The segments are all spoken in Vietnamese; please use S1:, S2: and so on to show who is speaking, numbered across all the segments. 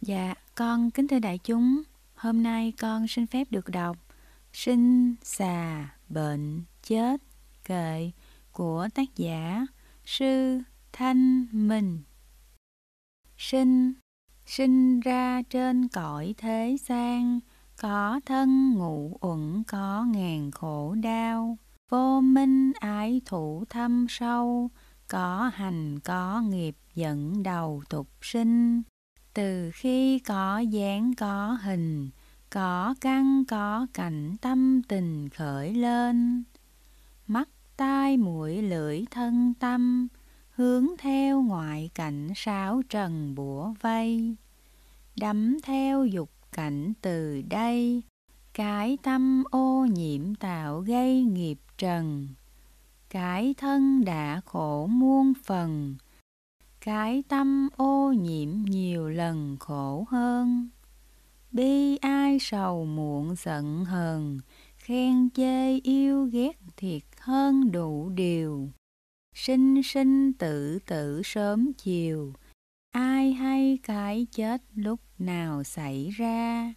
S1: Dạ, con kính thưa đại chúng, hôm nay con xin phép được đọc Sinh, xà, bệnh, chết, kệ của tác giả Sư Thanh Minh. Sinh, sinh ra trên cõi thế gian, có thân ngụ uẩn có ngàn khổ đau, vô minh ái thủ thâm sâu, có hành có nghiệp dẫn đầu tục sinh từ khi có dáng, có hình, có căn, có cảnh, tâm tình khởi lên. Mắt, tai, mũi, lưỡi, thân, tâm, hướng theo ngoại cảnh sáo trần bủa vây. Đắm theo dục cảnh từ đây, cái tâm ô nhiễm tạo gây nghiệp trần. Cái thân đã khổ muôn phần cái tâm ô nhiễm nhiều lần khổ hơn. Bi ai sầu muộn giận hờn, khen chê yêu ghét thiệt hơn đủ điều. Sinh sinh tử tử sớm chiều, ai hay cái chết lúc nào xảy ra.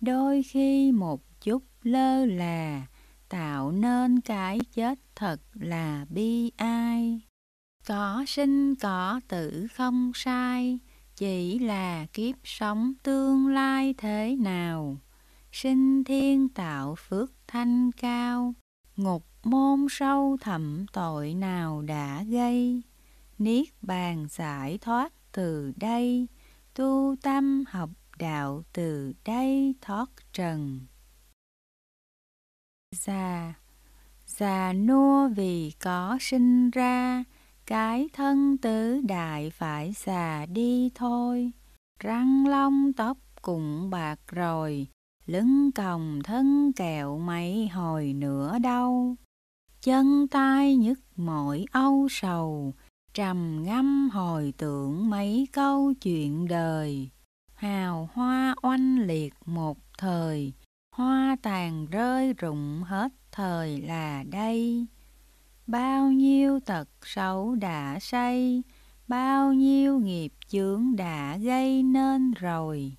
S1: Đôi khi một chút lơ là, tạo nên cái chết thật là bi ai có sinh có tử không sai, chỉ là kiếp sống tương lai thế nào. Sinh thiên tạo phước thanh cao, ngục môn sâu thẳm tội nào đã gây. Niết bàn giải thoát từ đây, tu tâm học đạo từ đây thoát trần. Già, già nua vì có sinh ra, cái thân tứ đại phải xà đi thôi, răng long tóc cũng bạc rồi, lưng còng thân kẹo mấy hồi nữa đâu. Chân tay nhức mỏi âu sầu, trầm ngâm hồi tưởng mấy câu chuyện đời. Hào hoa oanh liệt một thời, hoa tàn rơi rụng hết thời là đây. Bao nhiêu tật xấu đã xây, bao nhiêu nghiệp chướng đã gây nên rồi.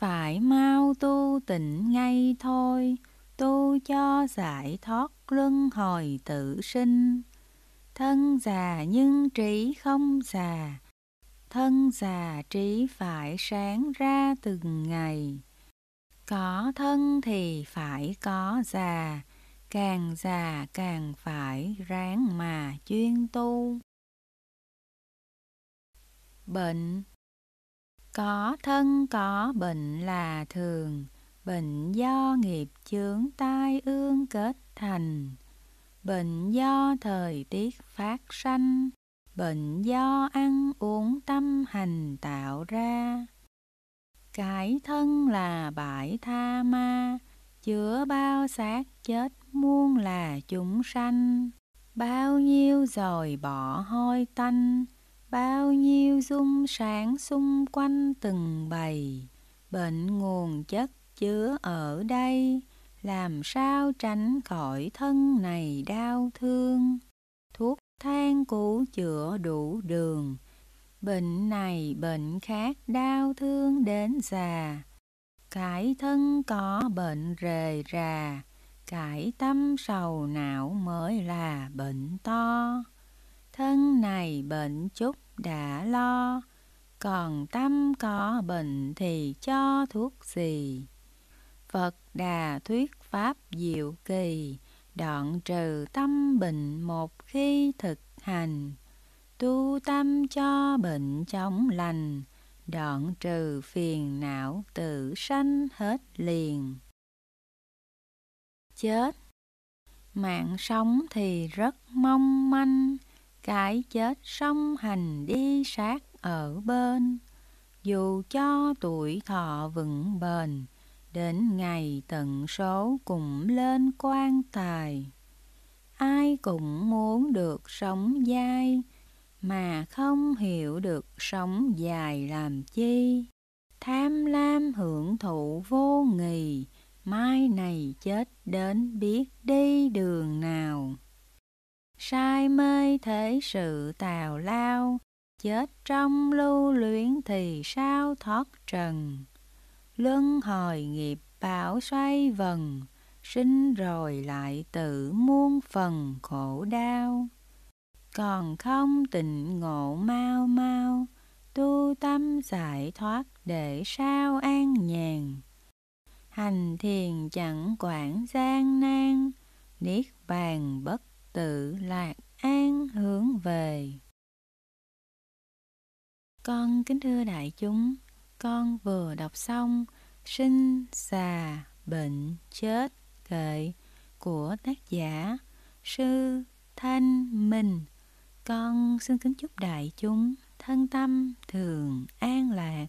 S1: Phải mau tu tịnh ngay thôi, tu cho giải thoát luân hồi tự sinh. Thân già nhưng trí không già, thân già trí phải sáng ra từng ngày. Có thân thì phải có già, càng già càng phải ráng mà chuyên tu. Bệnh Có thân có bệnh là thường, bệnh do nghiệp chướng tai ương kết thành, bệnh do thời tiết phát sanh, bệnh do ăn uống tâm hành tạo ra. Cái thân là bãi tha ma, chữa bao xác chết muôn là chúng sanh. Bao nhiêu rồi bỏ hôi tanh, bao nhiêu dung sáng xung quanh từng bầy. Bệnh nguồn chất chứa ở đây, làm sao tránh khỏi thân này đau thương? Thuốc than cũ chữa đủ đường, bệnh này bệnh khác đau thương đến già cải thân có bệnh rề rà Cải tâm sầu não mới là bệnh to, thân này bệnh chút đã lo, còn tâm có bệnh thì cho thuốc gì? Phật Đà thuyết pháp diệu kỳ, đoạn trừ tâm bệnh một khi thực hành, tu tâm cho bệnh chóng lành, đoạn trừ phiền não tự sanh hết liền chết. Mạng sống thì rất mong manh, cái chết song hành đi sát ở bên. Dù cho tuổi thọ vững bền, đến ngày tận số cũng lên quan tài. Ai cũng muốn được sống dai, mà không hiểu được sống dài làm chi. Tham lam hưởng thụ vô nghì, mai này chết đến biết đi đường nào. Sai mê thế sự tào lao Chết trong lưu luyến thì sao thoát trần? Luân hồi nghiệp bảo xoay vần Sinh rồi lại tự muôn phần khổ đau. Còn không tịnh ngộ mau mau Tu tâm giải thoát để sao an nhàn. Hành thiền chẳng quản gian nan Niết bàn bất tự lạc an hướng về. Con kính thưa đại chúng Con vừa đọc xong Sinh, xà, bệnh, chết, kệ của tác giả Sư Thanh Minh. Con xin kính chúc đại chúng thân tâm thường an lạc.